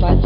Bye.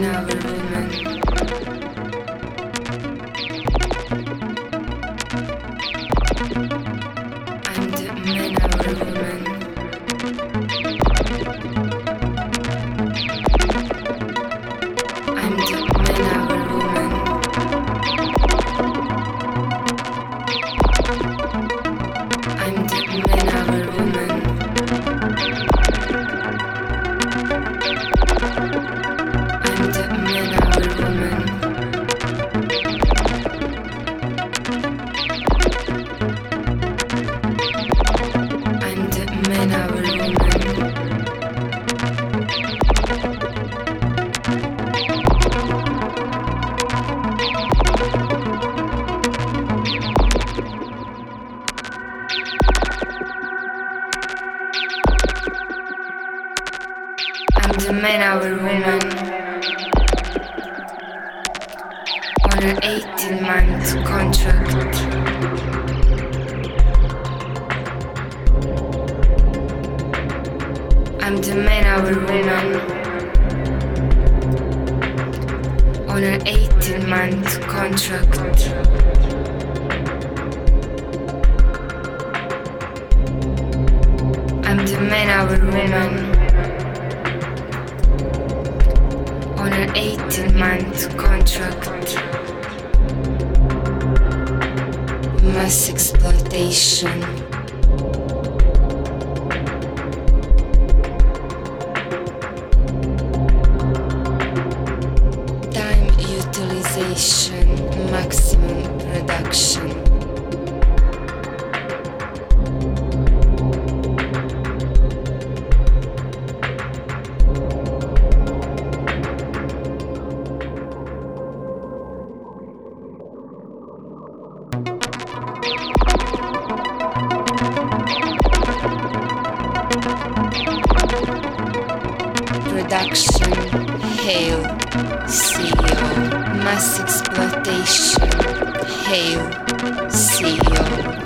now living Action! hail, CEO! mass exploitation, hail, CEO!